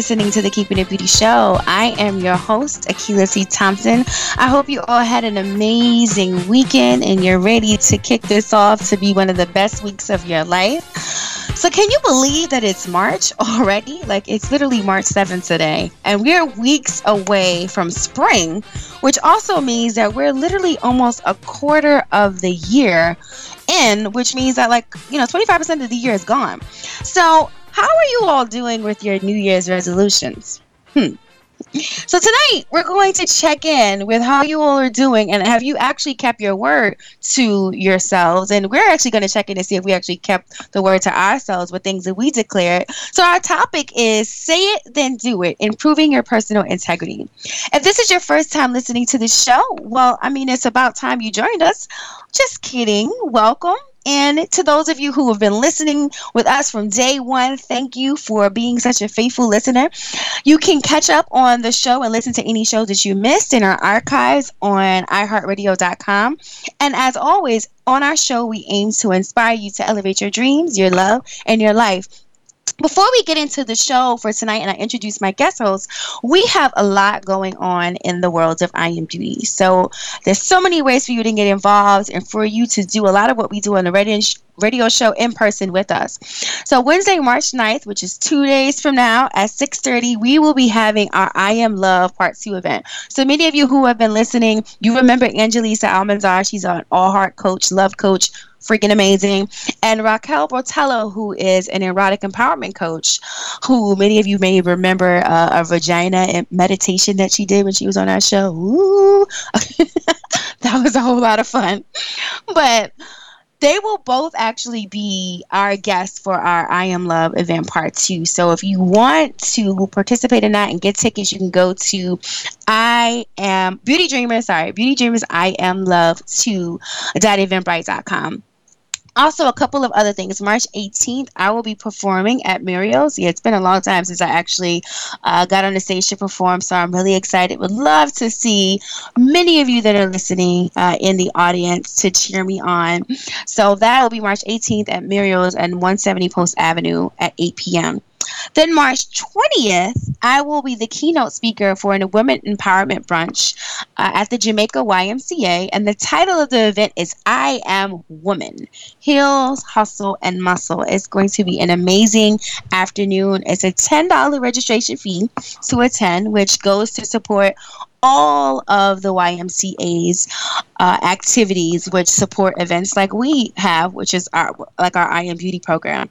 Listening to the Keeping It Beauty Show. I am your host, Akila C. Thompson. I hope you all had an amazing weekend and you're ready to kick this off to be one of the best weeks of your life. So, can you believe that it's March already? Like, it's literally March 7th today, and we're weeks away from spring, which also means that we're literally almost a quarter of the year in, which means that, like, you know, 25% of the year is gone. So, how are you all doing with your New Year's resolutions? Hmm. So tonight we're going to check in with how you all are doing and have you actually kept your word to yourselves? And we're actually going to check in to see if we actually kept the word to ourselves with things that we declared. So our topic is say it, then do it, improving your personal integrity. If this is your first time listening to the show, well, I mean, it's about time you joined us. Just kidding. Welcome. And to those of you who have been listening with us from day one, thank you for being such a faithful listener. You can catch up on the show and listen to any shows that you missed in our archives on iHeartRadio.com. And as always, on our show, we aim to inspire you to elevate your dreams, your love, and your life before we get into the show for tonight and I introduce my guest host, we have a lot going on in the world of I Am Beauty. So there's so many ways for you to get involved and for you to do a lot of what we do on the radio, radio show in person with us. So Wednesday, March 9th, which is two days from now at 6.30, we will be having our I Am Love Part 2 event. So many of you who have been listening, you remember Angelisa Almanzar. She's an all heart coach, love coach, freaking amazing. And Raquel Botello, who is an erotic empowerment coach, who many of you may remember uh, a vagina meditation that she did when she was on our show. That was a whole lot of fun. But they will both actually be our guests for our I Am Love event part two. So if you want to participate in that and get tickets, you can go to I am Beauty Dreamers, sorry, Beauty Dreamers I Am Love to eventbrite.com. Also, a couple of other things. March 18th, I will be performing at Muriel's. Yeah, it's been a long time since I actually uh, got on the stage to perform, so I'm really excited. Would love to see many of you that are listening uh, in the audience to cheer me on. So that will be March 18th at Muriel's and 170 Post Avenue at 8 p.m. Then March 20th, I will be the keynote speaker for a women empowerment brunch uh, at the Jamaica YMCA. And the title of the event is I Am Woman Heels, Hustle, and Muscle. It's going to be an amazing afternoon. It's a $10 registration fee to attend, which goes to support all of the YMCA's uh, activities, which support events like we have, which is our like our I Am Beauty program.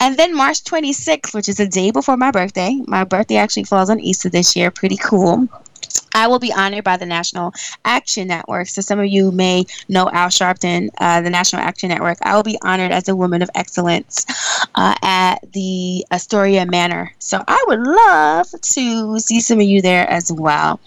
And then March 26th, which is the day before my birthday. My birthday actually falls on Easter this year. Pretty cool. I will be honored by the National Action Network. So, some of you may know Al Sharpton, uh, the National Action Network. I will be honored as a woman of excellence uh, at the Astoria Manor. So, I would love to see some of you there as well.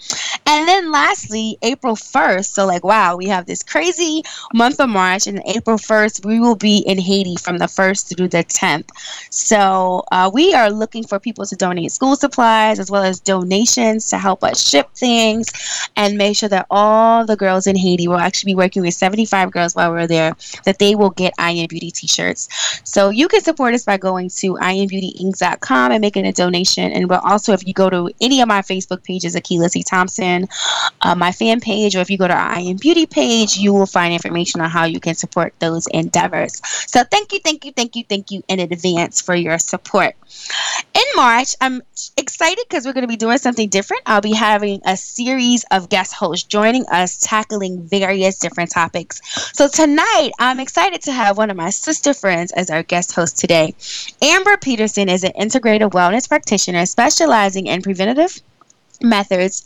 And then, lastly, April 1st. So, like, wow, we have this crazy month of March, and April 1st, we will be in Haiti from the 1st through the 10th. So, uh, we are looking for people to donate school supplies as well as donations to help us ship things and made sure that all the girls in Haiti will actually be working with 75 girls while we're there, that they will get I Am Beauty t shirts. So you can support us by going to iambeautyinc.com and making a donation. And but also, if you go to any of my Facebook pages, Akila C. Thompson, uh, my fan page, or if you go to our I Am Beauty page, you will find information on how you can support those endeavors. So thank you, thank you, thank you, thank you in advance for your support. In March, I'm excited because we're going to be doing something different. I'll be having a series of guest hosts joining us tackling various different topics. So tonight, I'm excited to have one of my sister friends as our guest host today. Amber Peterson is an integrative wellness practitioner specializing in preventative methods,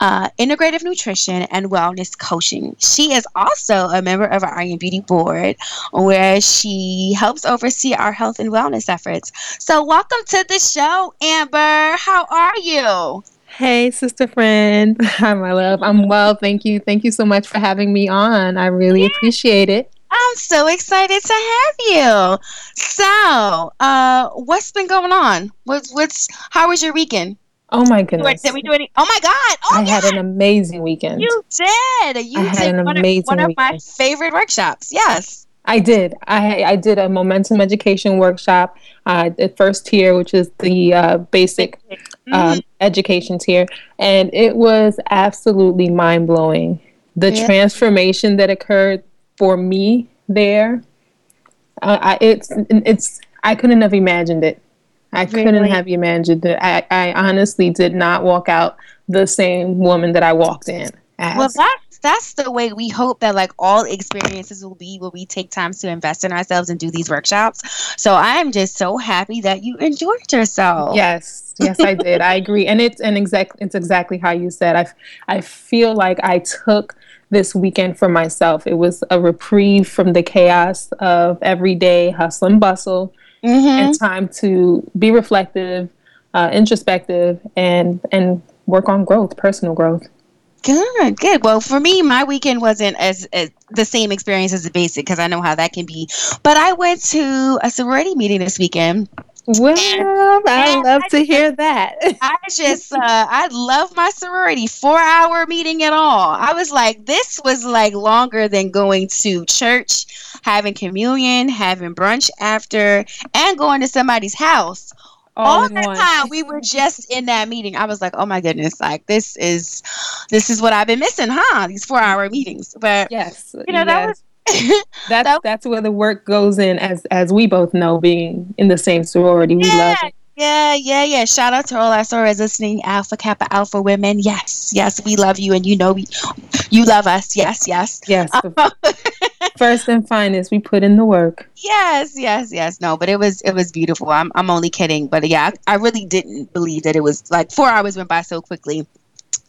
uh, integrative nutrition, and wellness coaching. She is also a member of our I Am Beauty Board, where she helps oversee our health and wellness efforts. So, welcome to the show, Amber. How are you? Hey, sister friend. Hi, my love. I'm well. Thank you. Thank you so much for having me on. I really yeah. appreciate it. I'm so excited to have you. So, uh, what's been going on? What's what's how was your weekend? Oh my goodness! Did we do any? Oh my god! Oh, I had an amazing weekend. You did. You I did an amazing one of, one of my favorite workshops. Yes. I did. I I did a momentum education workshop. Uh, the first tier, which is the uh, basic mm-hmm. um, education tier, and it was absolutely mind blowing. The yeah. transformation that occurred for me there, uh, I, it's it's I couldn't have imagined it. I couldn't have imagined it. I, I honestly did not walk out the same woman that I walked in. As. Well, that's that's the way we hope that like all experiences will be when we take time to invest in ourselves and do these workshops. So I'm just so happy that you enjoyed yourself. Yes, yes, I did. I agree, and it's and exactly it's exactly how you said. I I feel like I took this weekend for myself. It was a reprieve from the chaos of everyday hustle and bustle mm-hmm. and time to be reflective, uh, introspective, and and work on growth, personal growth. Good, good. Well, for me, my weekend wasn't as, as the same experience as the basic because I know how that can be. But I went to a sorority meeting this weekend. Well, I love I to just, hear that. I just, uh, I love my sorority. Four hour meeting at all. I was like, this was like longer than going to church, having communion, having brunch after, and going to somebody's house. All, all the time we were just in that meeting. I was like, oh my goodness, like this is, this is what I've been missing, huh? These four hour meetings. But yes, you know yes. that was that's that, that's where the work goes in as as we both know being in the same sorority we yeah, love it yeah yeah yeah shout out to all our sorors listening alpha kappa alpha women yes yes we love you and you know we you love us yes yes yes first and finest. We put in the work. Yes yes yes. No but it was it was beautiful. I'm, I'm only kidding. But yeah I, I really didn't believe that it was like four hours went by so quickly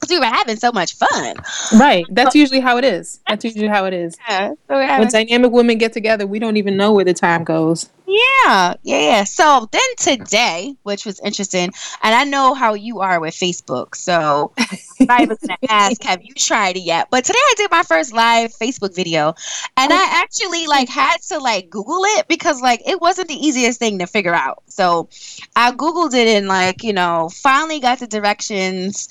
we were having so much fun. Right. That's usually how it is. That's usually how it is. Yeah. So when dynamic women get together, we don't even know where the time goes. Yeah, yeah, yeah. So then today, which was interesting, and I know how you are with Facebook, so I was gonna ask, have you tried it yet? But today I did my first live Facebook video, and I actually like had to like Google it because like it wasn't the easiest thing to figure out. So I Googled it and like you know finally got the directions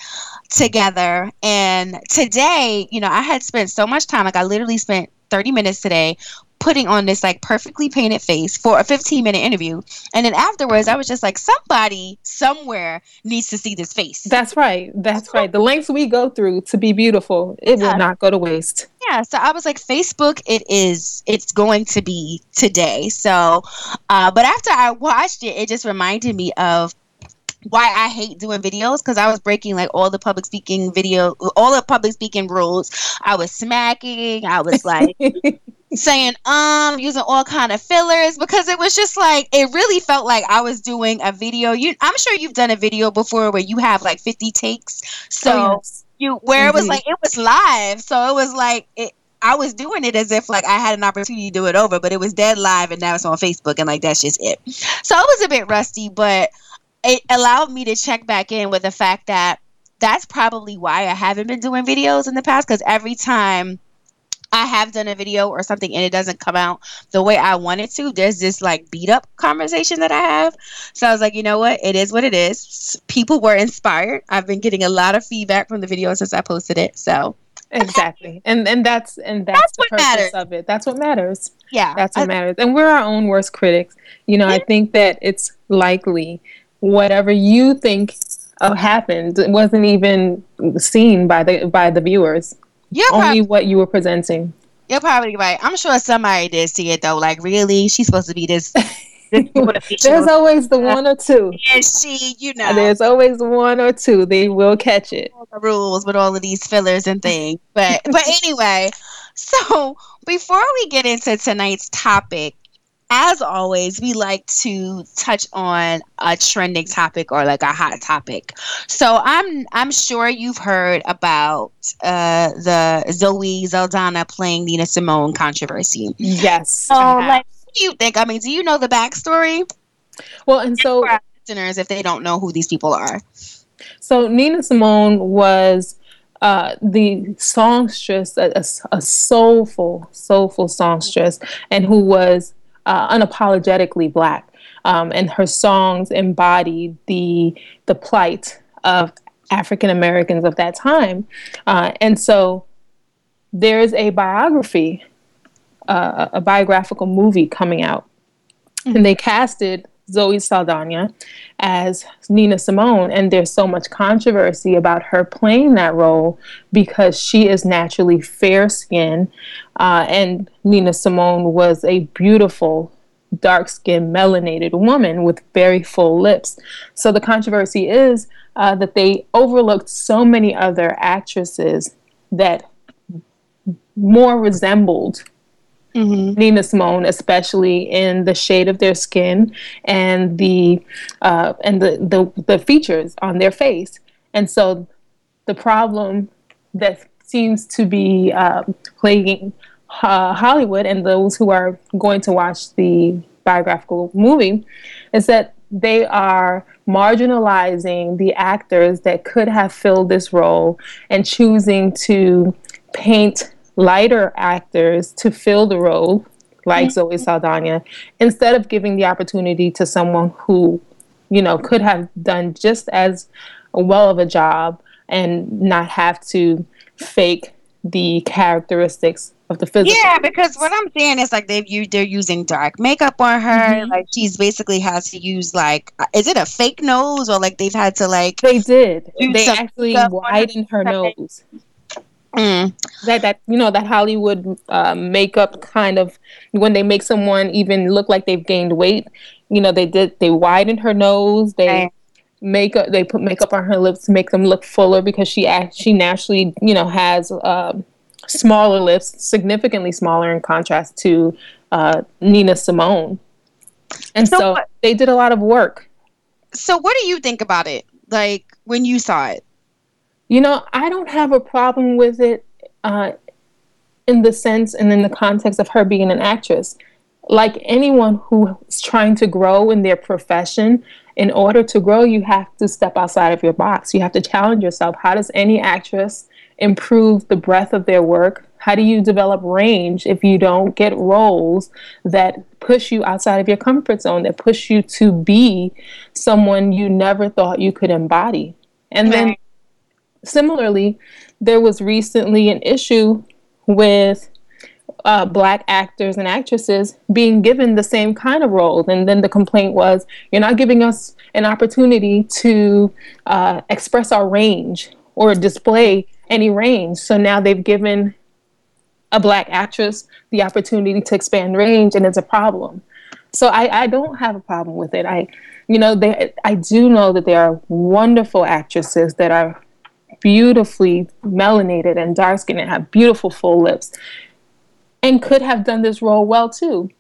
together. And today, you know, I had spent so much time, like I literally spent 30 minutes today putting on this like perfectly painted face for a 15 minute interview. And then afterwards, I was just like, somebody somewhere needs to see this face. That's right. That's right. The lengths we go through to be beautiful, it yeah. will not go to waste. Yeah. So I was like, Facebook, it is, it's going to be today. So, uh, but after I watched it, it just reminded me of why I hate doing videos because I was breaking like all the public speaking video, all the public speaking rules. I was smacking. I was like saying um, using all kind of fillers because it was just like it really felt like I was doing a video. You, I'm sure you've done a video before where you have like 50 takes. So oh, yes. you where Indeed. it was like it was live, so it was like it. I was doing it as if like I had an opportunity to do it over, but it was dead live and now it's on Facebook and like that's just it. So it was a bit rusty, but it allowed me to check back in with the fact that that's probably why I haven't been doing videos in the past because every time I have done a video or something and it doesn't come out the way I want it to, there's this like beat up conversation that I have. So I was like, you know what? It is what it is. People were inspired. I've been getting a lot of feedback from the video since I posted it. So exactly and and that's and that's, that's the purpose matters. of it that's what matters yeah that's what I, matters and we're our own worst critics you know yeah. i think that it's likely whatever you think uh, happened wasn't even seen by the by the viewers yeah, only what you were presenting. You're probably right. I'm sure somebody did see it though. Like, really, she's supposed to be this. There's always the one or two. And she, you know, there's always one or two. They will catch it. the rules with all of these fillers and things, but but anyway. So before we get into tonight's topic, as always, we like to touch on a trending topic or like a hot topic. So I'm I'm sure you've heard about uh, the Zoe Saldana playing Nina Simone controversy. Yes. So like, what do you think? I mean, do you know the backstory? Well, and so listeners, if they don't know who these people are, so Nina Simone was uh, the songstress, a, a, a, soulful, soulful songstress, and who was uh, unapologetically black. Um, and her songs embodied the the plight of African Americans of that time. Uh, and so there is a biography, uh, a biographical movie coming out, mm-hmm. and they casted Zoe Saldana as Nina Simone, and there's so much controversy about her playing that role because she is naturally fair skinned, uh, and Nina Simone was a beautiful, dark skinned, melanated woman with very full lips. So the controversy is uh, that they overlooked so many other actresses that more resembled mm-hmm. Nina Simone, especially in the shade of their skin and the uh, and the, the the features on their face. And so, the problem that seems to be uh, plaguing uh, Hollywood and those who are going to watch the biographical movie is that they are marginalizing the actors that could have filled this role and choosing to paint lighter actors to fill the role, like mm-hmm. Zoe Saldana, instead of giving the opportunity to someone who, you know, could have done just as well of a job and not have to fake the characteristics of the physical. Yeah, because what I'm saying is like they've used they're using dark makeup on her. Mm-hmm. Like she's basically has to use like is it a fake nose or like they've had to like they did they actually widen her nose. Mm. That that you know that Hollywood uh, makeup kind of when they make someone even look like they've gained weight, you know they did they widen her nose, they okay. make up they put makeup on her lips to make them look fuller because she act, she naturally you know has uh, smaller lips, significantly smaller in contrast to uh, Nina Simone, and so, so they did a lot of work. So what do you think about it? Like when you saw it? You know, I don't have a problem with it uh, in the sense and in the context of her being an actress. Like anyone who is trying to grow in their profession, in order to grow, you have to step outside of your box. You have to challenge yourself. How does any actress improve the breadth of their work? How do you develop range if you don't get roles that push you outside of your comfort zone, that push you to be someone you never thought you could embody? And then Similarly, there was recently an issue with uh, black actors and actresses being given the same kind of roles. And then the complaint was, you're not giving us an opportunity to uh, express our range or display any range. So now they've given a black actress the opportunity to expand range, and it's a problem. So I, I don't have a problem with it. I, you know, they, I do know that there are wonderful actresses that are beautifully melanated and dark skinned and have beautiful full lips and could have done this role well too.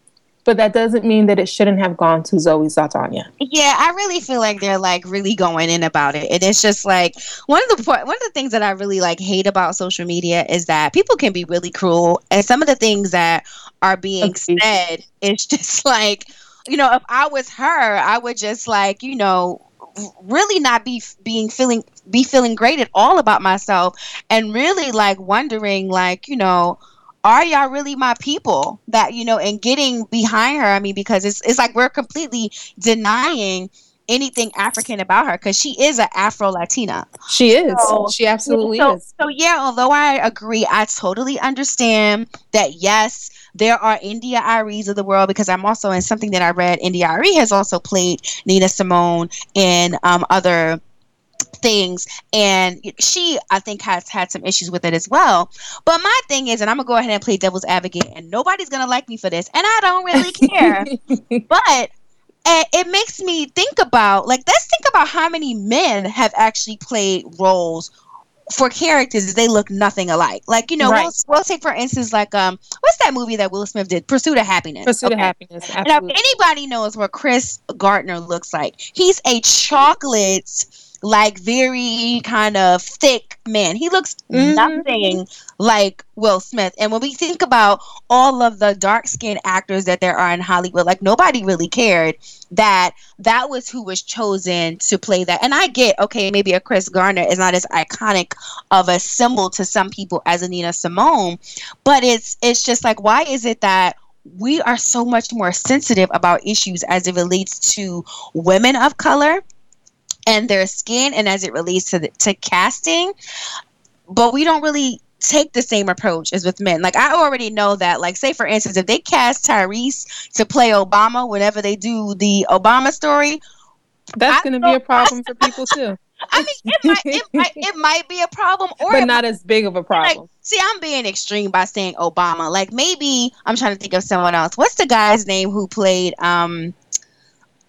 But that doesn't mean that it shouldn't have gone to Zoe Saldana. Yeah, I really feel like they're like really going in about it. And it's just like one of the one of the things that I really like hate about social media is that people can be really cruel. And some of the things that are being okay. said, it's just like, you know, if I was her, I would just like, you know, really not be being feeling be feeling great at all about myself and really like wondering like you know are y'all really my people that you know and getting behind her? I mean because it's it's like we're completely denying anything african about her because she is an afro latina she is. So, she absolutely so, is. so yeah although i agree i totally understand that yes there are India Aries of the world because I'm also in something that I read. India Arie has also played Nina Simone and um, other things and she i think has had some issues with it as well but my thing is and i'm gonna go ahead and play devil's advocate and nobody's gonna like me for this and i don't really care but eh, it makes me think about like let's think about how many men have actually played roles for characters they look nothing alike. Like you know, right. we'll, we'll take for instance, like um, what's that movie that Will Smith did, Pursuit of Happiness. Pursuit okay. of Happiness. Absolutely. if anybody knows what Chris Gardner looks like, he's a chocolate like very kind of thick man. He looks mm-hmm. nothing like Will Smith. And when we think about all of the dark skinned actors that there are in Hollywood, like nobody really cared that that was who was chosen to play that. And I get, okay, maybe a Chris Gardner is not as iconic of a symbol to some people as a Nina Simone, but it's it's just like why is it that we are so much more sensitive about issues as it relates to women of color and their skin and as it relates to the, to casting but we don't really take the same approach as with men like i already know that like say for instance if they cast tyrese to play obama whenever they do the obama story that's going to be a problem for people too I mean, it might, it might, it might be a problem, or but not as big of a problem. Like, see, I'm being extreme by saying Obama. Like maybe I'm trying to think of someone else. What's the guy's name who played um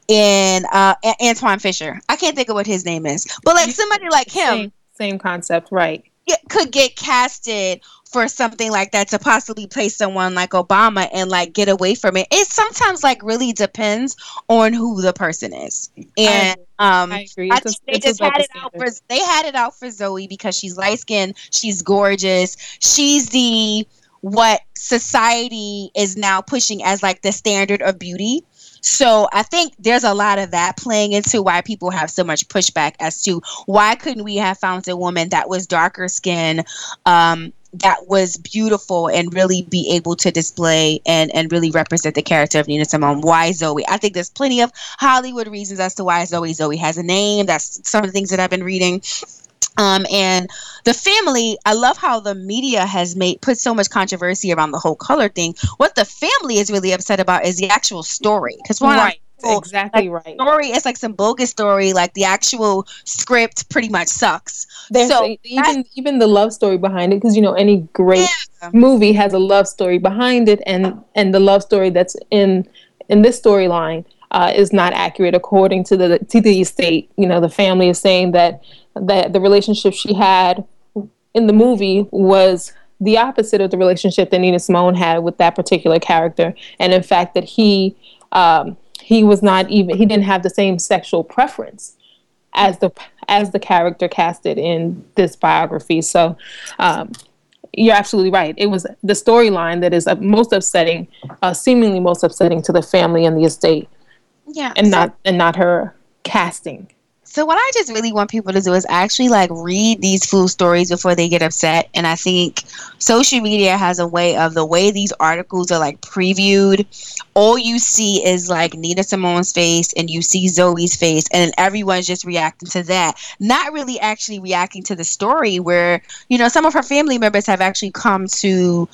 and uh, Antwone Fisher. I can't think of what his name is, but like somebody like him, same, same concept, right? Could get casted for something like that to possibly play someone like Obama and like get away from it. It sometimes like really depends on who the person is. And I um I, agree. I think a, they just had it out for they had it out for Zoe because she's light skinned, she's gorgeous, she's the what society is now pushing as like the standard of beauty. So I think there's a lot of that playing into why people have so much pushback as to why couldn't we have found a woman that was darker skin, um, that was beautiful and really be able to display and and really represent the character of Nina Simone. Why Zoe? I think there's plenty of Hollywood reasons as to why Zoe Zoe has a name. That's some of the things that I've been reading. Um, and the family, I love how the media has made put so much controversy around the whole color thing. What the family is really upset about is the actual story. Because right. exactly like, right. Story it's like some bogus story. Like the actual script pretty much sucks. There's so a, even even the love story behind it, because you know any great yeah. movie has a love story behind it, and and the love story that's in in this storyline uh, is not accurate according to the to the estate. You know, the family is saying that that the relationship she had in the movie was the opposite of the relationship that Nina Simone had with that particular character, and in fact that he um, he was not even he didn't have the same sexual preference as the as the character casted in this biography. So. Um, you're absolutely right. It was the storyline that is most upsetting, uh, seemingly most upsetting to the family and the estate. Yeah, and so- not and not her casting. So what I just really want people to do is actually like read these food stories before they get upset. And I think social media has a way of the way these articles are like previewed. All you see is like Nina Simone's face and you see Zoe's face and everyone's just reacting to that. Not really actually reacting to the story where, you know, some of her family members have actually come to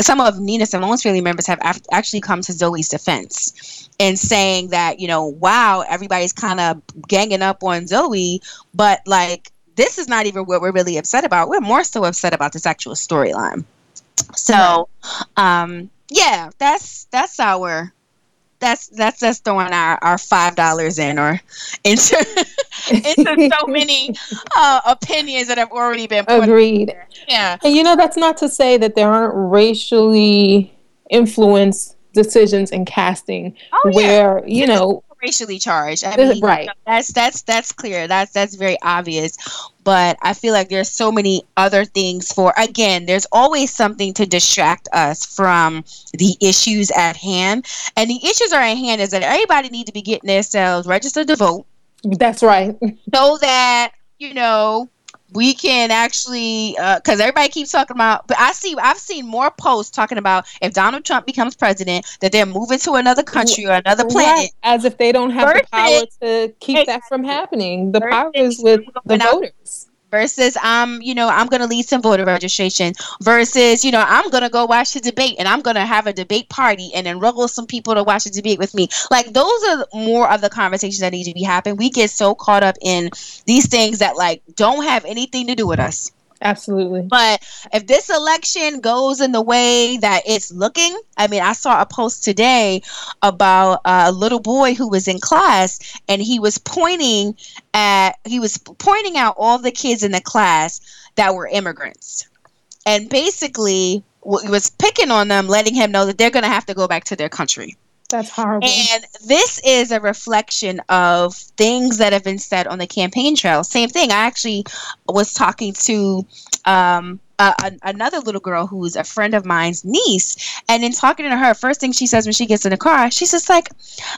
some of Nina Simone's family members have actually come to Zoe's defense and saying that, you know, wow, everybody's kind of ganging up on Zoe, but like this is not even what we're really upset about. We're more so upset about this actual storyline. So, um, yeah, that's that's our that's that's us throwing our, our five dollars in or into into so many uh, opinions that have already been agreed. Yeah, and you know that's not to say that there aren't racially influenced decisions in casting oh, where yeah. you know racially charged. I mean, right. That's that's that's clear. That's that's very obvious. But I feel like there's so many other things for again, there's always something to distract us from the issues at hand. And the issues are at hand is that everybody need to be getting themselves registered to vote. That's right. So that, you know, we can actually because uh, everybody keeps talking about but i see i've seen more posts talking about if donald trump becomes president that they're moving to another country or another planet. As if they don't have the power to keep that from happening. The power is with the voters versus I'm, you know, I'm going to lead some voter registration versus, you know, I'm going to go watch the debate and I'm going to have a debate party and enroll some people to watch the debate with me. Like those are more of the conversations that need to be happening. We get so caught up in these things that like don't have anything to do with us. Absolutely. But if this election goes in the way that it's looking, I mean, I saw a post today about a little boy who was in class and he was pointing at, he was pointing out all the kids in the class that were immigrants. And basically, was picking on them, letting him know that they're going to have to go back to their country. That's horrible. And this is a reflection of things that have been said on the campaign trail. Same thing. I actually was talking to um, Uh, a, another little girl who's a friend of mine's niece. And in talking to her, first thing she says when she gets in the car, she's just like,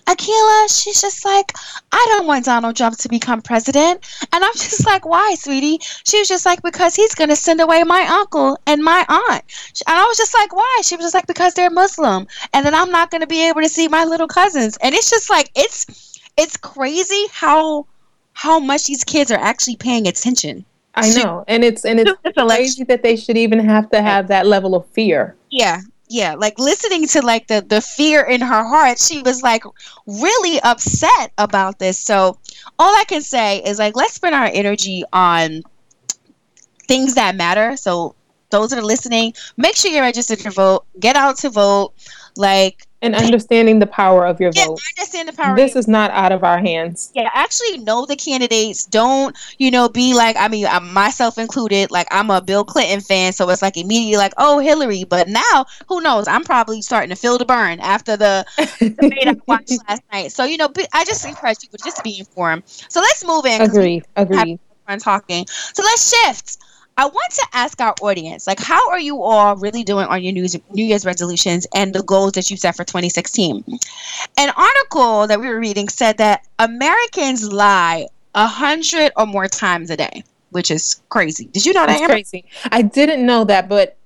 Akila, she's just like, I don't want Donald Trump to become president. And I'm just like, why, sweetie? She was just like, because he's going to send away my uncle and my aunt. And I was just like, why? She was just like, because they're Muslim. And then I'm not going to be able to see my little cousins. And it's just like, it's, it's crazy how, how much these kids are actually paying attention. I know, and it's and it's crazy that they should even have to have that level of fear. Yeah, yeah. Like listening to like the the fear in her heart, she was like really upset about this. So all I can say is like let's spend our energy on things that matter. So those that are listening, make sure you're registered to vote. Get out to vote. Like and understanding the power of your yeah, vote. understand the power. This is not out of our hands. Yeah, actually know the candidates. Don't you know? Be like, I mean, I'm myself included. Like, I'm a Bill Clinton fan, so it's like immediately like, oh, Hillary. But now, who knows? I'm probably starting to feel the Bern after the debate I watched last night. So you know, I just encourage people to just be informed. So let's move in. Agree. Agree. Talking. So let's shift. I want to ask our audience, like, how are you all really doing on your New Year's, New Year's resolutions and the goals that you set for 2016? An article that we were reading said that Americans lie a hundred or more times a day, which is crazy. Did you know that? That's crazy. I didn't know that, but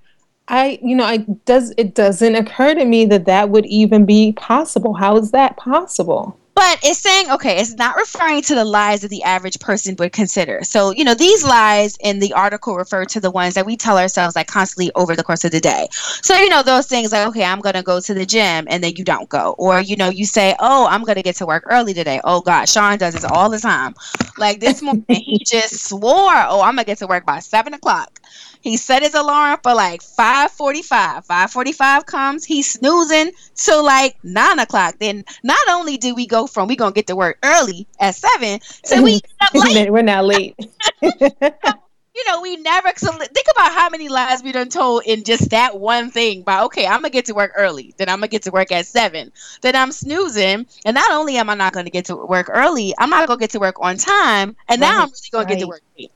I, you know, I does it doesn't occur to me that that would even be possible. How is that possible? But it's saying, okay, it's not referring to the lies that the average person would consider. So, you know, these lies in the article refer to the ones that we tell ourselves like constantly over the course of the day. So, you know, those things like, okay, I'm going to go to the gym and then you don't go. Or, you know, you say, oh, I'm going to get to work early today. Oh, God, Sean does this all the time. Like this morning, he just swore, oh, I'm going to get to work by seven o'clock. He set his alarm for like 5:45. 5:45 comes, he's snoozing till like nine o'clock. Then not only do we go from we gonna get to work early at seven, so we late. We're now late. you know, we never so think about how many lies we done told in just that one thing. By okay, I'm gonna get to work early, then I'm gonna get to work at seven, then I'm snoozing, and not only am I not gonna get to work early, I'm not gonna get to work on time, and right. now I'm really gonna right. get to work late.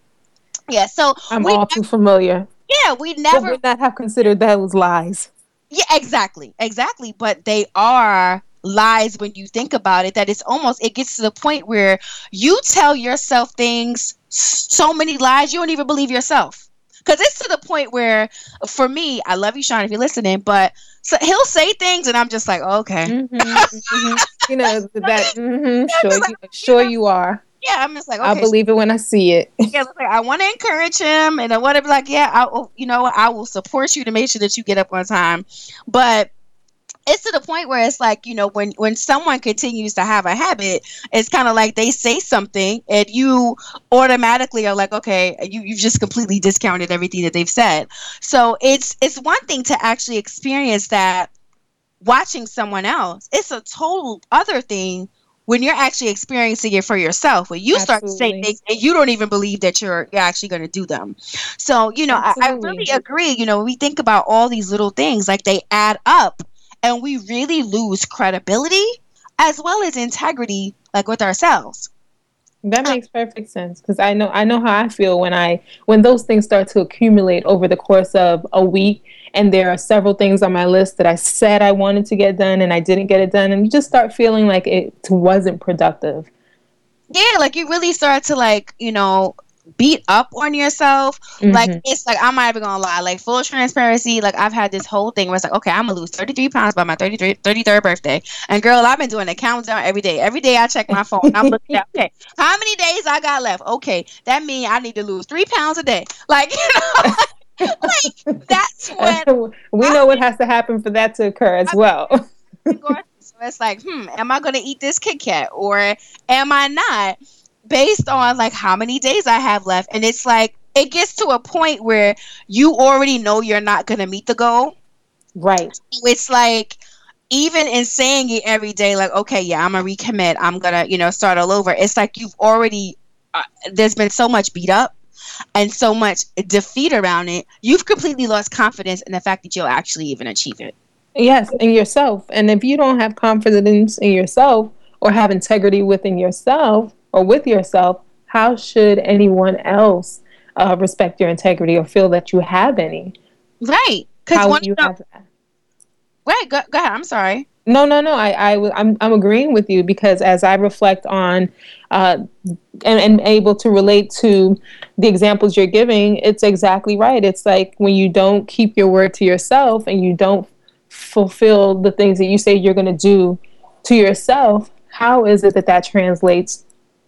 Yeah, so I'm all too familiar. Yeah, we never would not have considered those lies. Yeah, exactly, exactly. But they are lies when you think about it. That it's almost it gets to the point where you tell yourself things, so many lies you don't even believe yourself. Because it's to the point where, for me, I love you, Sean, if you're listening, but so he'll say things, and I'm just like, okay, mm-hmm, mm-hmm. you know that. Mm-hmm, sure, like, you, sure you are yeah, I'm just like, okay. I believe it when I see it. yeah, like, I want to encourage him, and I want to be like, yeah, I, you know, I will support you to make sure that you get up on time. But it's to the point where it's like, you know, when when someone continues to have a habit, it's kind of like they say something, and you automatically are like, okay, you you've just completely discounted everything that they've said. So it's it's one thing to actually experience that watching someone else. It's a total other thing when you're actually experiencing it for yourself, when you Absolutely. start saying things and you don't even believe that you're, you're actually going to do them. So, you know, I, I, really agree. You know, we think about all these little things, like they add up and we really lose credibility as well as integrity, like with ourselves. That uh, makes perfect sense because I know I know how I feel when I when those things start to accumulate over the course of a week and there are several things on my list that I said I wanted to get done and I didn't get it done and you just start feeling like it wasn't productive. Yeah, like you really start to like, you know, beat up on yourself. Mm-hmm. Like it's like I'm not even gonna lie. Like full transparency, like I've had this whole thing where it's like, okay, I'm gonna lose 33 pounds by my 33, 33rd birthday. And girl, I've been doing a countdown every day. Every day I check my phone. I'm looking at okay, how many days I got left? Okay, that means I need to lose three pounds a day. Like you know. Like that's when we know what has to happen for that to occur as well. so it's like, hmm, am I gonna eat this Kit Kat or am I not? based on like how many days I have left. And it's like it gets to a point where you already know you're not going to meet the goal. Right. It's like even in saying it every day, like, okay, yeah, I'm gonna recommit. I'm gonna, you know, start all over. It's like you've already. Uh, there's been so much beat up and so much defeat around it. You've completely lost confidence in the fact that you'll actually even achieve it. Yes, in yourself. And if you don't have confidence in yourself or have integrity within yourself, or with yourself, how should anyone else uh, respect your integrity or feel that you have any? Right. Because you have that? Right. Go, go ahead. I'm sorry. No, no, no. I, I, I'm, I'm agreeing with you because as I reflect on uh, and, and able to relate to the examples you're giving, it's exactly right. It's like when you don't keep your word to yourself and you don't fulfill the things that you say you're going to do to yourself, how is it that that translates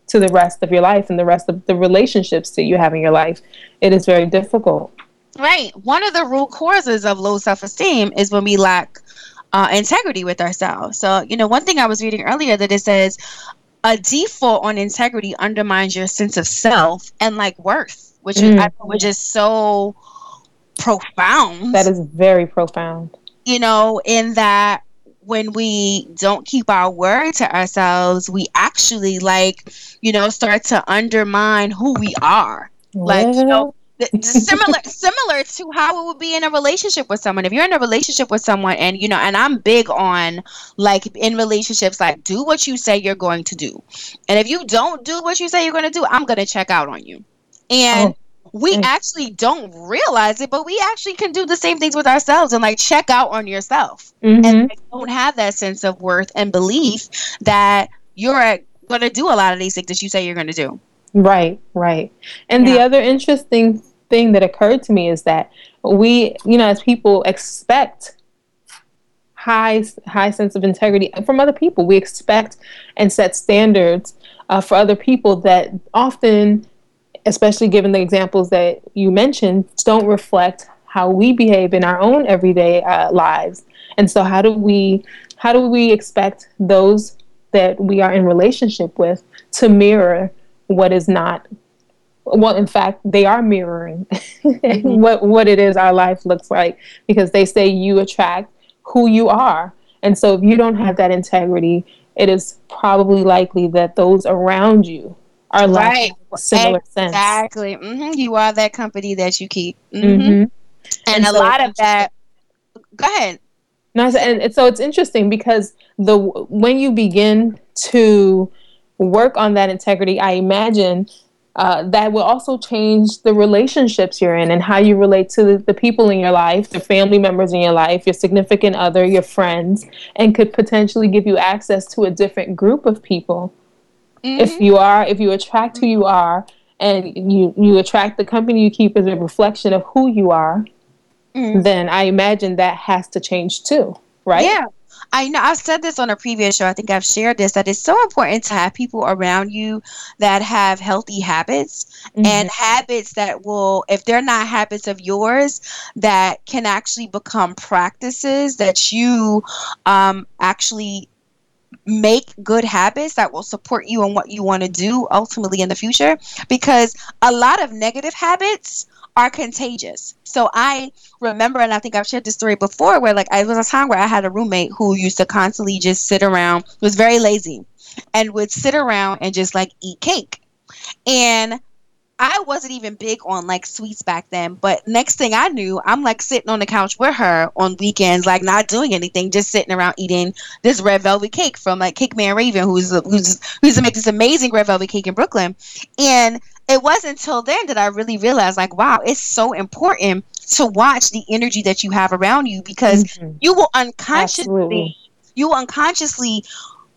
to the rest of your life and the rest of the relationships that you have in your life, it is very difficult. Right. One of the root causes of low self esteem is when we lack uh, integrity with ourselves. So, you know, one thing I was reading earlier that it says a default on integrity undermines your sense of self and like worth, which mm. is which is so profound. That is very profound. You know, in that when we don't keep our word to ourselves, we actually like, you know, start to undermine who we are. Like, you know, similar similar to how it would be in a relationship with someone. If you're in a relationship with someone and you know, and I'm big on like in relationships like do what you say you're going to do. And if you don't do what you say you're going to do, I'm going to check out on you. And oh we actually don't realize it, but we actually can do the same things with ourselves and like check out on yourself mm-hmm. and don't have that sense of worth and belief that you're going to do a lot of these things that you say you're going to do. Right, right. And yeah. the other interesting thing that occurred to me is that we, you know, as people expect high high sense of integrity from other people. We expect and set standards uh, for other people that often especially given the examples that you mentioned, don't reflect how we behave in our own everyday uh, lives. And so, how do we how do we expect those that we are in relationship with to mirror what is not? Well, in fact, they are mirroring mm-hmm. what what it is our life looks like because they say you attract who you are. And so, if you don't have that integrity, it is probably likely that those around you are right. similar exactly. sense. Exactly. Mm-hmm. You are that company that you keep. Mm-hmm. Mm-hmm. And, and, a so lot of that. Go ahead. No, and so it's interesting because the when you begin to work on that integrity, I imagine uh, that will also change the relationships you're in and how you relate to the, the, people in your life, the family members in your life, your significant other, your friends, and could potentially give you access to a different group of people Mm-hmm. If you are, if you attract who you are, and you you attract the company you keep as a reflection of who you are, mm-hmm. then I imagine that has to change too, right? Yeah. I know I've said this on a previous show. I think I've shared this that it's so important to have people around you that have healthy habits mm-hmm. and habits that will, if they're not habits of yours, that can actually become practices that you um, actually make good habits that will support you in what you want to do ultimately in the future because a lot of negative habits are contagious. So I remember, and I think I've shared this story before, where like I was a time where I had a roommate who used to constantly just sit around, was very lazy, and would sit around and just like eat cake. And I wasn't even big on like sweets back then, but next thing I knew, I'm like sitting on the couch with her on weekends, like not doing anything, just sitting around eating this red velvet cake from like Cake Man Raven, who's who's who's make this amazing red velvet cake in Brooklyn. And it wasn't until then that I really realized, like, wow, it's so important to watch the energy that you have around you because mm-hmm. you will unconsciously, Absolutely. you will unconsciously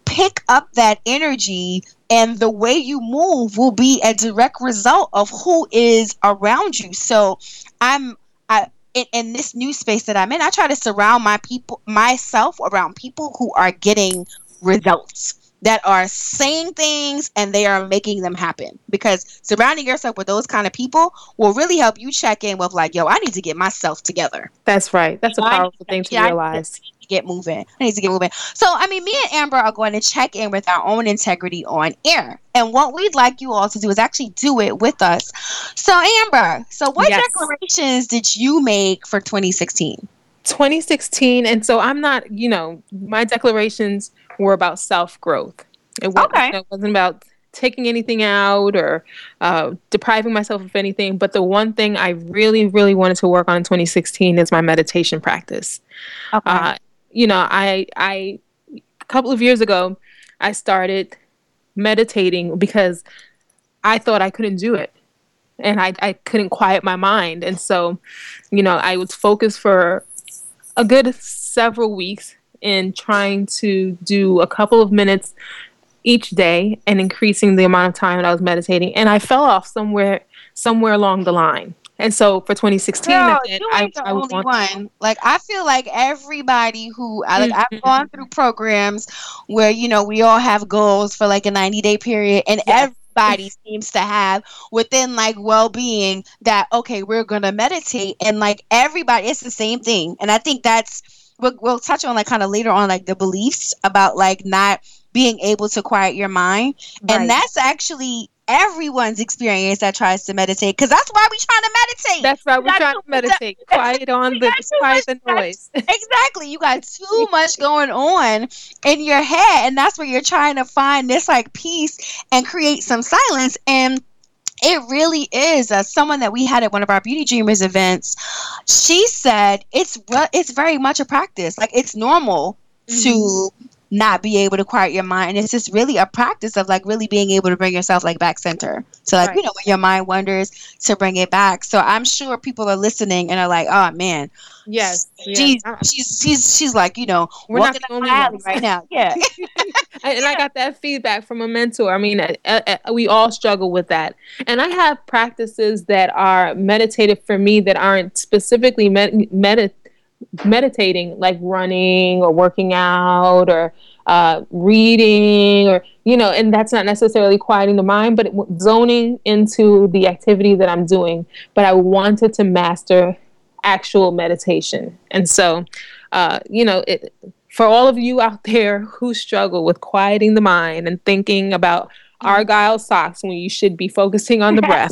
pick up that energy and the way you move will be a direct result of who is around you. So I'm I in, in this new space that I'm in, I try to surround my people myself around people who are getting results that are saying things and they are making them happen because surrounding yourself with those kind of people will really help you check in with like yo i need to get myself together that's right that's a powerful thing to realize get moving. I need to get moving. So, I mean, me and Amber are going to check in with our own integrity on air. And what we'd like you all to do is actually do it with us. So, Amber, so what yes. declarations did you make for 2016? 2016. And so I'm not, you know, my declarations were about self growth. It, wasn't, okay. it wasn't about taking anything out or uh, depriving myself of anything. But the one thing I really, really wanted to work on in 2016 is my meditation practice. Okay. Uh, you know, I I a couple of years ago I started meditating because I thought I couldn't do it. And I, I couldn't quiet my mind. And so, you know, I was focused for a good several weeks in trying to do a couple of minutes each day and increasing the amount of time that I was meditating. And I fell off somewhere somewhere along the line. And so for 2016, Girl, I, you ain't the I only one. Like I feel like everybody who I like mm-hmm. I've gone through programs where you know we all have goals for like a 90 day period, and yes. everybody seems to have within like well being that okay we're gonna meditate, and like everybody it's the same thing, and I think that's we'll, we'll touch on like kind of later on like the beliefs about like not being able to quiet your mind, right. and that's actually everyone's experience that tries to meditate because that's why we're trying to meditate. That's why we're trying to meditate. quiet on the quiet the noise. exactly. You got too much going on in your head, and that's where you're trying to find this like peace and create some silence. And it really is uh, someone that we had at one of our beauty dreamers events she said it's it's very much a practice like it's normal mm-hmm. to not be able to quiet your mind. And it's just really a practice of like really being able to bring yourself like back center. So like, right. you know, when your mind wanders to bring it back. So I'm sure people are listening and are like, oh man. Yes. She's she's she's she's like, you know, We're not the alley right now. Yeah. and I got that feedback from a mentor. I mean, uh, uh, we all struggle with that. And I have practices that are meditative for me that aren't specifically med- meditative meditating, like running or working out or uh, reading or you know and that's not necessarily quieting the mind but zoning into the activity that i'm doing but i wanted to master actual meditation and so uh, you know it, for all of you out there who struggle with quieting the mind and thinking about argyle socks when you should be focusing on the breath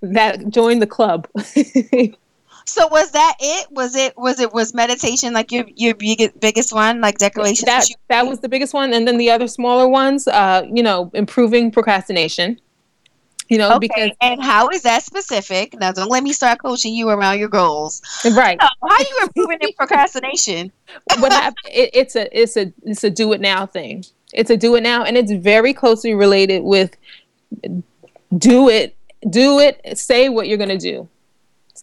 that join the club. so was that it? Was it was it was meditation like your your big, biggest one, like declaration? That that was the biggest one, and then the other smaller ones, uh, you know, improving procrastination. You know, okay. because and how is that specific? Now, don't let me start coaching you around your goals. Right? how are you improving in procrastination? what happened? It, it's a it's a it's a do it now thing. It's a do it now, and it's very closely related with do it do it say what you're going to do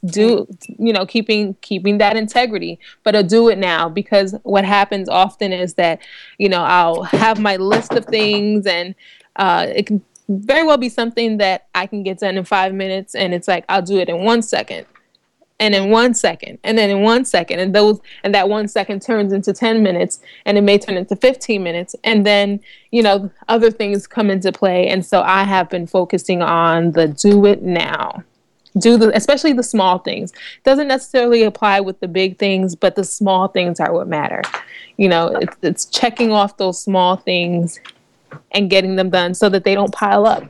do you know keeping keeping that integrity but i'll do it now because what happens often is that you know i'll have my list of things and uh, it can very well be something that i can get done in five minutes and it's like i'll do it in one second and in one second and then in one second and those and that one second turns into 10 minutes and it may turn into 15 minutes and then you know other things come into play and so i have been focusing on the do it now. Do the especially the small things. Doesn't necessarily apply with the big things but the small things are what matter. You know it's, it's checking off those small things and getting them done so that they don't pile up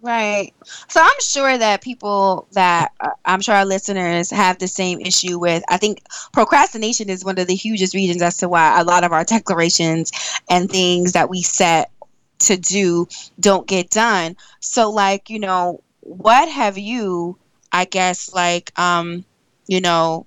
Right. So I'm sure that people that uh, I'm sure our listeners have the same issue with. I think procrastination is one of the hugest reasons as to why a lot of our declarations and things that we set to do don't get done. So like, you know, what have you I guess like um, you know,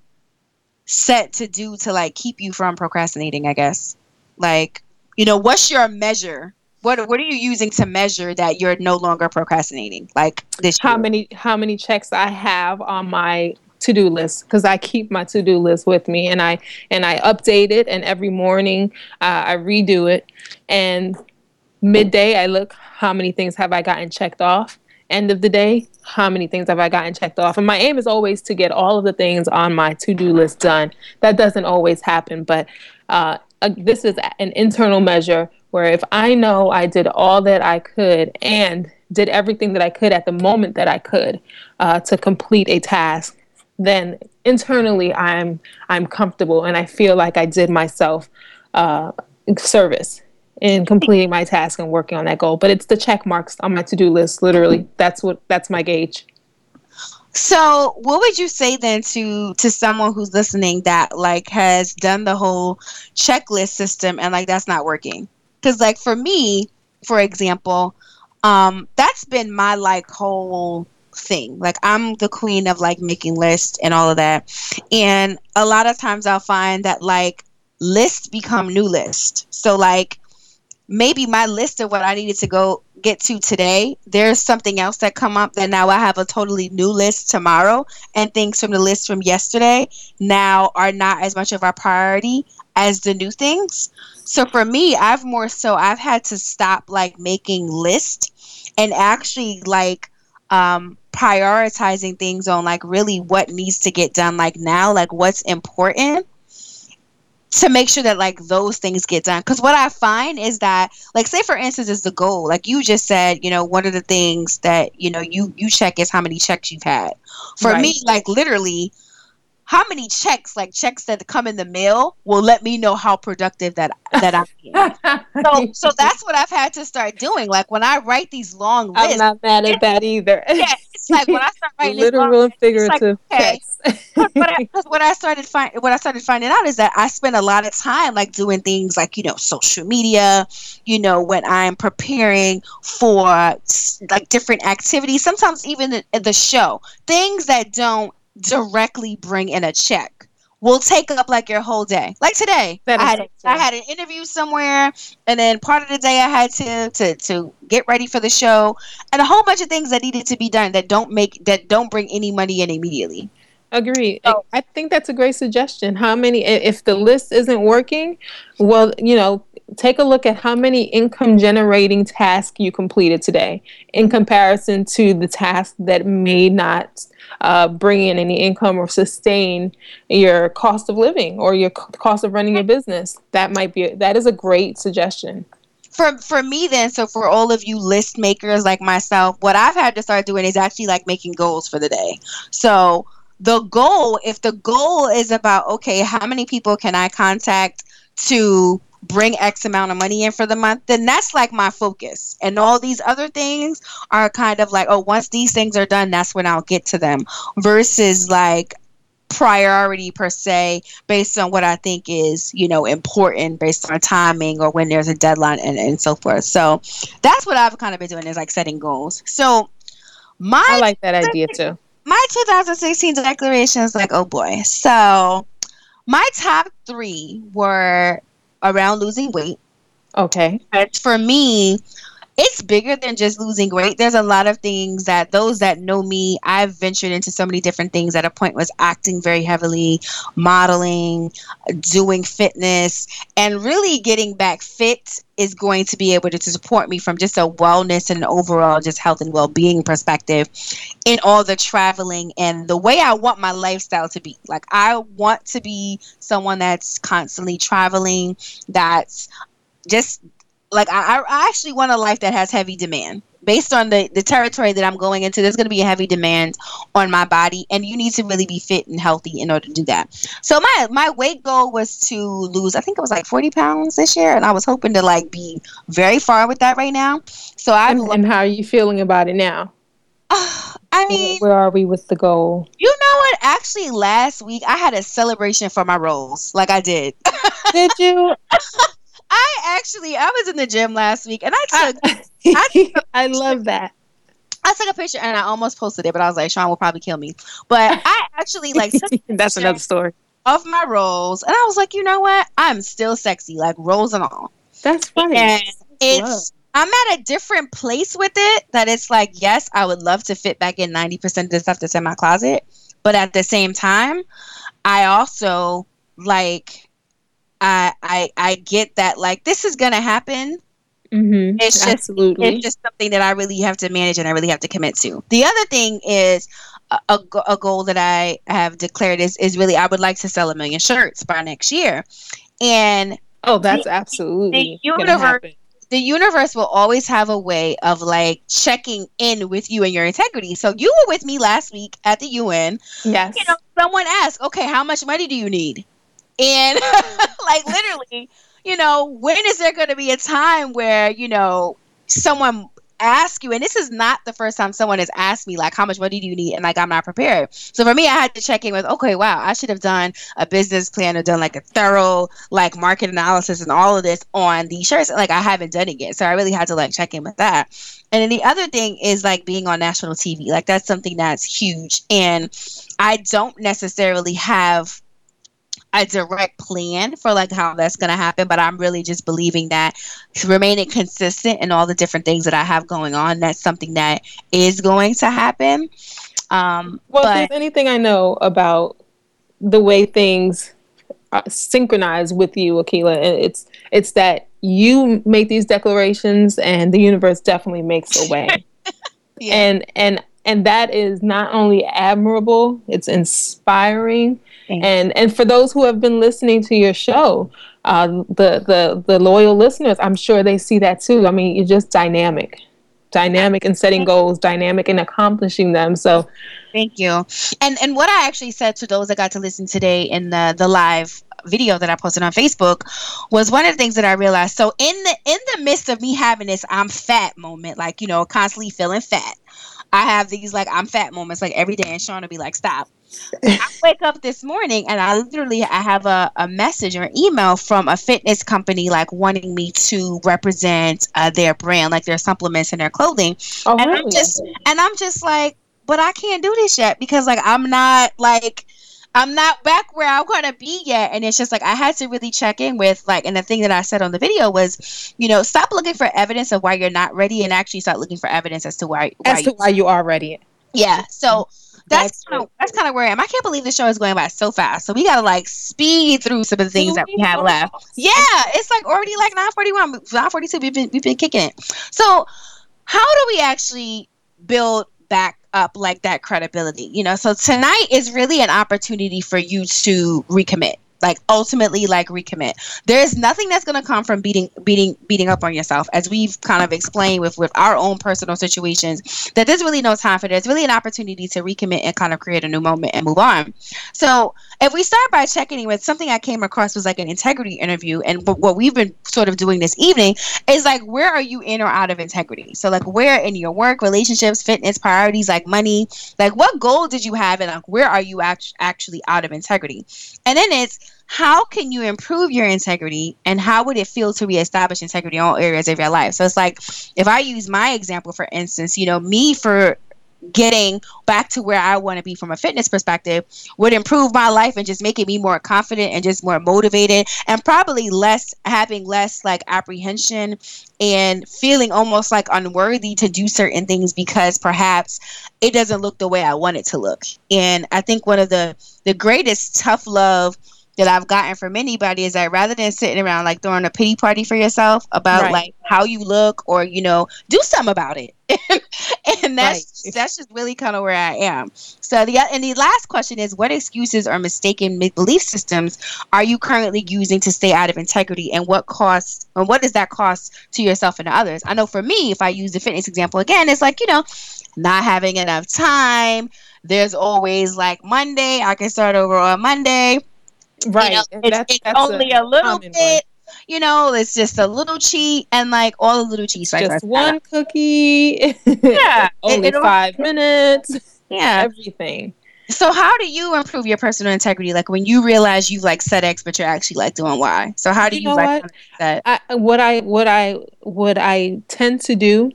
set to do to like keep you from procrastinating, I guess? Like, you know, what's your measure what what are you using to measure that you're no longer procrastinating? Like this how year? many how many checks I have on my to-do list because I keep my to-do list with me and I and I update it and every morning uh, I redo it and midday I look how many things have I gotten checked off end of the day how many things have I gotten checked off and my aim is always to get all of the things on my to-do list done that doesn't always happen but uh, uh, this is an internal measure where if I know I did all that I could and did everything that I could at the moment that I could uh, to complete a task, then internally I'm I'm comfortable and I feel like I did myself uh, service in completing my task and working on that goal. But it's the check marks on my to do list. Literally, that's what that's my gauge. So, what would you say then to to someone who's listening that like has done the whole checklist system and like that's not working? Cuz like for me, for example, um that's been my like whole thing. Like I'm the queen of like making lists and all of that. And a lot of times I'll find that like lists become new lists. So like maybe my list of what I needed to go get to today, there's something else that come up that now I have a totally new list tomorrow and things from the list from yesterday now are not as much of our priority as the new things. So for me, I've more so I've had to stop like making lists and actually like um prioritizing things on like really what needs to get done like now, like what's important to make sure that like those things get done. Because what i find is that like say for instance is the goal. Like you just said you know one of the things that you know you you check is how many checks you've had. For right. me like literally how many checks like checks that come in the mail will let me know how productive that that i am. So so that's what i've had to start doing. Like when i write these long lists i'm not mad at that either. yeah it's like when i start writing literal and figurative like, okay, Because what, what, I started find what I started finding out is that I spend a lot of time like doing things like you know social media, you know when I'm preparing for like different activities, sometimes even the, the show, things that don't directly bring in a check will take up like your whole day. Like today, I had, I had an interview somewhere, and then part of the day I had to to to get ready for the show, and a whole bunch of things that needed to be done that don't make that don't bring any money in immediately. Agree. So, I think that's a great suggestion. How many, if the list isn't working, well, you know, take a look at how many income generating tasks you completed today in comparison to the tasks that may not uh, bring in any income or sustain your cost of living or your cost of running your business. That might be, that is a great suggestion for for me then so for all of you list makers like myself what i've had to start doing is actually like making goals for the day so the goal, if the goal is about, okay, how many people can I contact to bring X amount of money in for the month, then that's like my focus. And all these other things are kind of like, oh, once these things are done, that's when I'll get to them versus like priority per se based on what I think is, you know, important based on timing or when there's a deadline and, and so forth. So that's what I've kind of been doing is like setting goals. So my I like that idea too my 2016 declaration is like, oh boy. So my top three were around losing weight. Okay. But for me, it's bigger than just losing weight. There's a lot of things that those that know me, I've ventured into so many different things. At a point, was acting very heavily, modeling, doing fitness, and really getting back fit is going to be able to, support me from just a wellness and an overall just health and well-being perspective in all the traveling and the way I want my lifestyle to be. Like I want to be someone that's constantly traveling, that's just like I, I actually want a life that has heavy demand based on the, the territory that I'm going into, there's going to be a heavy demand on my body, and you need to really be fit and healthy in order to do that. So my my weight goal was to lose, I think it was like 40 pounds this year, and I was hoping to like be very far with that right now. So I and, and how are you feeling about it now? I mean, where are we with the goal? You know what? Actually, last week I had a celebration for my rolls. Like I did. did you? I actually I was in the gym last week and I took I, I, took I love that. I took a picture and I almost posted it, but I was like, Sean will probably kill me. But I actually like that's another story of my rolls, and I was like, you know what? I'm still sexy, like rolls and all. That's funny. And it's I'm at a different place with it. That it's like, yes, I would love to fit back in 90% of the stuff that's in my closet, but at the same time, I also like I I I get that like this is gonna happen. Mm-hmm. It's just Absolutely. it's just something that I really have to manage and I really have to commit to. The other thing is a, a, a goal that I have declared is is really I would like to sell a million shirts by next year, and oh, that's the- absolutely the universe- the universe will always have a way of like checking in with you and your integrity. So you were with me last week at the UN. Yes. You know, someone asked, "Okay, how much money do you need?" And like literally, you know, when is there going to be a time where you know someone ask you and this is not the first time someone has asked me like how much money do you need? And like i'm not prepared. So for me i had to check in with okay wow i should have done a business plan or done like a thorough like market analysis and all of this on these shirts like i haven't done it yet. So i really had to like check in with that. And then the other thing is like being on national tv like that's something that's huge. And i don't necessarily have a direct plan for like how that's going to happen but i'm really just believing that remaining consistent in all the different things that i have going on that's something that is going to happen um Well, if there's anything I know about the way things uh, synchronize with you, Akila, and it's it's that you make these declarations, and the universe definitely makes a way. yeah, and and and that is not only admirable; it's inspiring. Thanks. And and for those who have been listening to your show, uh, the the the loyal listeners, I'm sure they see that too. I mean, you're just dynamic, dynamic in setting goals, dynamic in accomplishing them. So Thank you. And and what I actually said to those that got to listen today in the the live video that I posted on Facebook was one of the things that I realized. So in the in the midst of me having this I'm fat moment, like you know, constantly feeling fat, I have these like I'm fat moments like every day, and Sean will be like, "Stop." I wake up this morning and I literally I have a, a message or email from a fitness company like wanting me to represent uh, their brand, like their supplements and their clothing oh, and really? I'm just and I'm just like, but I can't do this yet because like I'm not like I'm not back where I want to be yet. And it's just like I had to really check in with like, and the thing that I said on the video was, you know, stop looking for evidence of why you're not ready, and actually start looking for evidence as to why. why as to why you are ready. yeah. So mm-hmm. that's That's kind of that's kind of where I am. I can't believe the show is going by so fast. So we gotta like speed through some of the things that we have left. Yeah, it's like already like 941, 942. We've been we've been kicking it. So how do we actually build back up like that credibility? You know, so tonight is really an opportunity for you to recommit. Like ultimately like recommit. There's nothing that's gonna come from beating beating beating up on yourself, as we've kind of explained with with our own personal situations, that there's really no time for this. Really an opportunity to recommit and kind of create a new moment and move on. So if we start by checking in with something I came across was like an integrity interview, and what we've been sort of doing this evening is like, where are you in or out of integrity? So like, where in your work, relationships, fitness, priorities, like money, like what goal did you have, and like where are you act- actually out of integrity? And then it's how can you improve your integrity, and how would it feel to reestablish integrity in all areas of your life? So it's like, if I use my example for instance, you know, me for getting back to where I want to be from a fitness perspective would improve my life and just making me more confident and just more motivated and probably less having less like apprehension and feeling almost like unworthy to do certain things because perhaps it doesn't look the way I want it to look. And I think one of the the greatest tough love that I've gotten from anybody is that rather than sitting around like throwing a pity party for yourself about Right. like how you look or you know do something about it and that's Right. that's just really kind of where I am. So the and the last question is, what excuses or mistaken belief systems are you currently using to stay out of integrity, and what costs and what does that cost to yourself and to others? I know for me, if I use the fitness example again, it's like you know, not having enough time. There's always like Monday. I can start over on Monday. Right. You know, it's, that's- it's that's only a, little common one. bit. You know, it's just a little cheat, and like all the little cheats. Like Just one cookie. Yeah. Only It- five minutes. Yeah. Everything. So how do you improve your personal integrity? Like when you realize you've like set X, but you're actually like doing Y. So how do You you, know like what? that? I, what I what I what I tend to do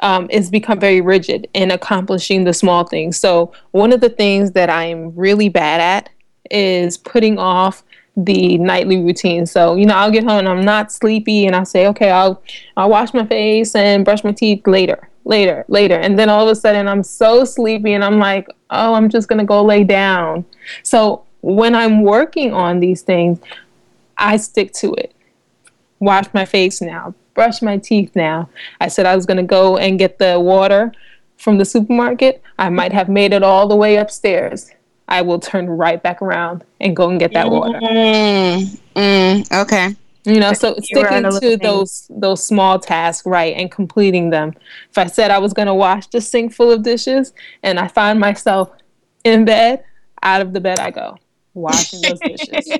um, is become very rigid in accomplishing the small things. So one of the things that I'm really bad at is putting off the nightly routine. So you know, I'll get home and I'm not sleepy, and I'll say, okay, I'll I'll wash my face and brush my teeth later. later, later. And then all of a sudden I'm so sleepy and I'm like, oh, I'm just going to go lay down. So when I'm working on these things, I stick to it. Wash my face now, brush my teeth now. I said I was going to go and get the water from the supermarket. I might have made it all the way upstairs. I will turn right back around and go and get that water. Mm, mm, okay. You know, so sticking to those those small tasks, right, and completing them. If I said I was going to wash the sink full of dishes, and I find myself in bed, out of the bed I go, washing those dishes.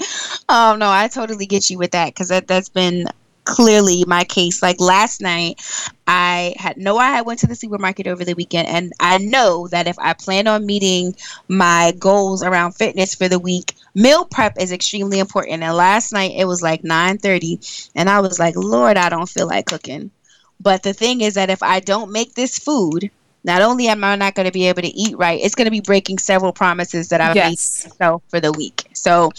oh no, I totally get you with that because that that's been clearly my case. Like last night, I had no I went to the supermarket over the weekend and I know that if I plan on meeting my goals around fitness for the week, meal prep is extremely important. And last night it was like 9:30 and I was like, "Lord, I don't feel like cooking." But the thing is that if I don't make this food, not only am I not going to be able to eat right, it's going to be breaking several promises that I've yes. made myself for the week. So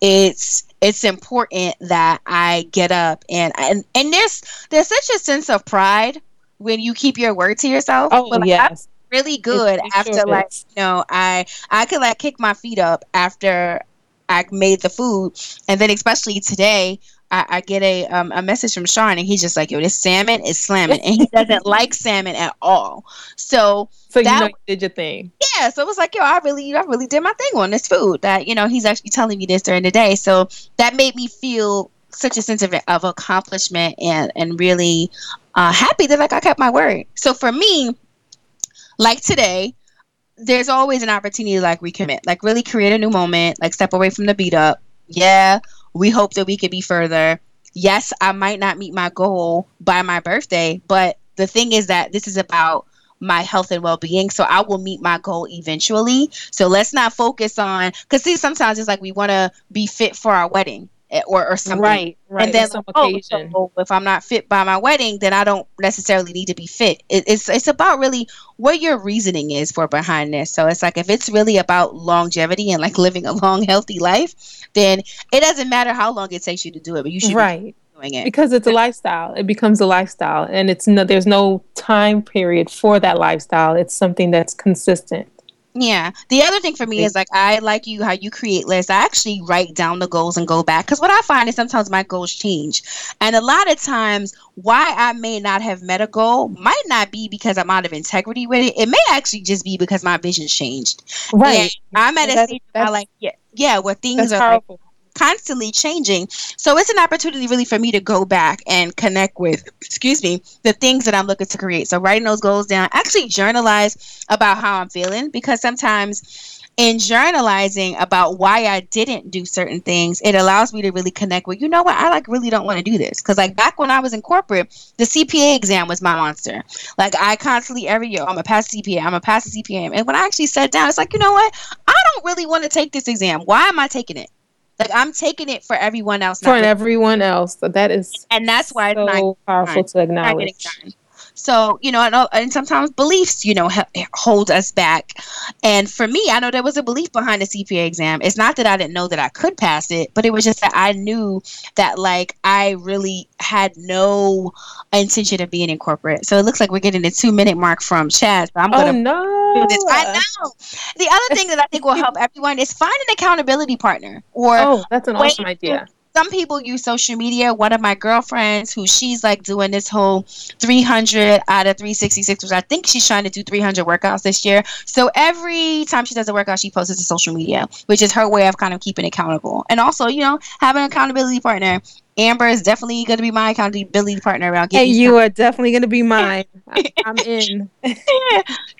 it's it's important that I get up and and and there's there's such a sense of pride when you keep your word to yourself. Oh but, like, yes. really good after like you know I I could like kick my feet up after I made the food and then especially today I, I, get a um, a message from Sean, and he's just like, "Yo, this salmon is slamming," and he doesn't like salmon at all. So, so that, you know you did your thing. Yeah, so it was like, "Yo, I really, I really did my thing on this food." That you know, he's actually telling me this during the day, so that made me feel such a sense of, of accomplishment and and really uh, happy that like I kept my word. So for me, like today, there's always an opportunity to like recommit, like really create a new moment, like step away from the beat up. Yeah, we hope that we could be further. Yes, I might not meet my goal by my birthday, but the thing is that this is about my health and well-being so i will meet my goal eventually so let's not focus on because see sometimes it's like we want to be fit for our wedding Eh, or, or something right, right and then oh, so if i'm not fit by my wedding then i don't necessarily need to be fit it, it's it's about really what your reasoning is for behind this so it's like if it's really about longevity and like living a long healthy life then it doesn't matter how long it takes you to do it, but you should right. doing it. Because it's a lifestyle. It becomes a lifestyle and it's no there's no time period for that lifestyle. It's something that's consistent. Yeah. The other thing for me is like I like you how you create lists. I actually write down the goals and go back because what I find is sometimes my goals change, and a lot of times why I may not have met a goal might not be because I'm out of integrity with it. It may actually just be because my vision changed. Right. And I'm at a stage where I like yeah yeah where things are like, constantly changing. So it's an opportunity really for me to go back and connect with, excuse me, the things that I'm looking to create. So writing those goals down, actually journalize about how I'm feeling because sometimes in journalizing about why I didn't do certain things, it allows me to really connect with, you know what, I like really don't want to do this. Cause like back when I was in corporate, the CPA exam was my monster. Like I constantly every year, I'm a pass CPA, I'm a pass the CPA. And when I actually sat down, it's like, you know what, I don't really want to take this exam. Why am I taking it? Like I'm taking it for everyone else. For everyone else. That is and that's why so it's not powerful to acknowledge. So, you know, and, and sometimes beliefs, you know, hold us back. And for me, I know there was a belief behind the CPA exam. It's not that I didn't know that I could pass it, but it was just that I knew that, like, I really had no intention of being in corporate. So it looks like we're getting the two minute mark from Chad. So I'm going to. Oh, no. This. I know. The other thing that I think will help everyone is find an accountability partner or. Oh, that's an awesome idea some people use social media. One of my girlfriends, who she's like doing this whole 300 out of 366, which I think she's trying to do 300 workouts this year. So every time she does a workout, she posts it to social media, which is her way of kind of keeping accountable. And also, you know, having an accountability partner. Amber is definitely going to be my accountability partner around. Hey, you are definitely going to be mine. I'm in.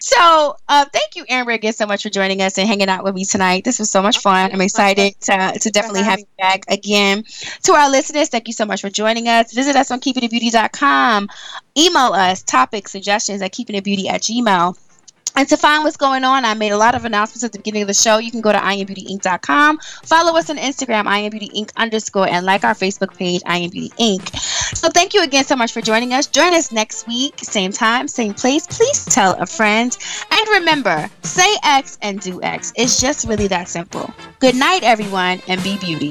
so, uh, thank you, Amber, again so much for joining us and hanging out with me tonight. This was so much fun. I'm excited to, to definitely have you back again. To our listeners, thank you so much for joining us. Visit us on keepingitbeauty.com. Email us topic suggestions at keepingitbeauty at gmail. And to find what's going on, I made a lot of announcements at the beginning of the show. You can go to iambeautyinc.com, follow us on Instagram, iambeautyinc underscore, and like our Facebook page, iambeautyinc. So thank you again so much for joining us. Join us next week, same time, same place. Please tell a friend. And remember, say X and do X. It's just really that simple. Good night, everyone, and be beauty.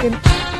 Good-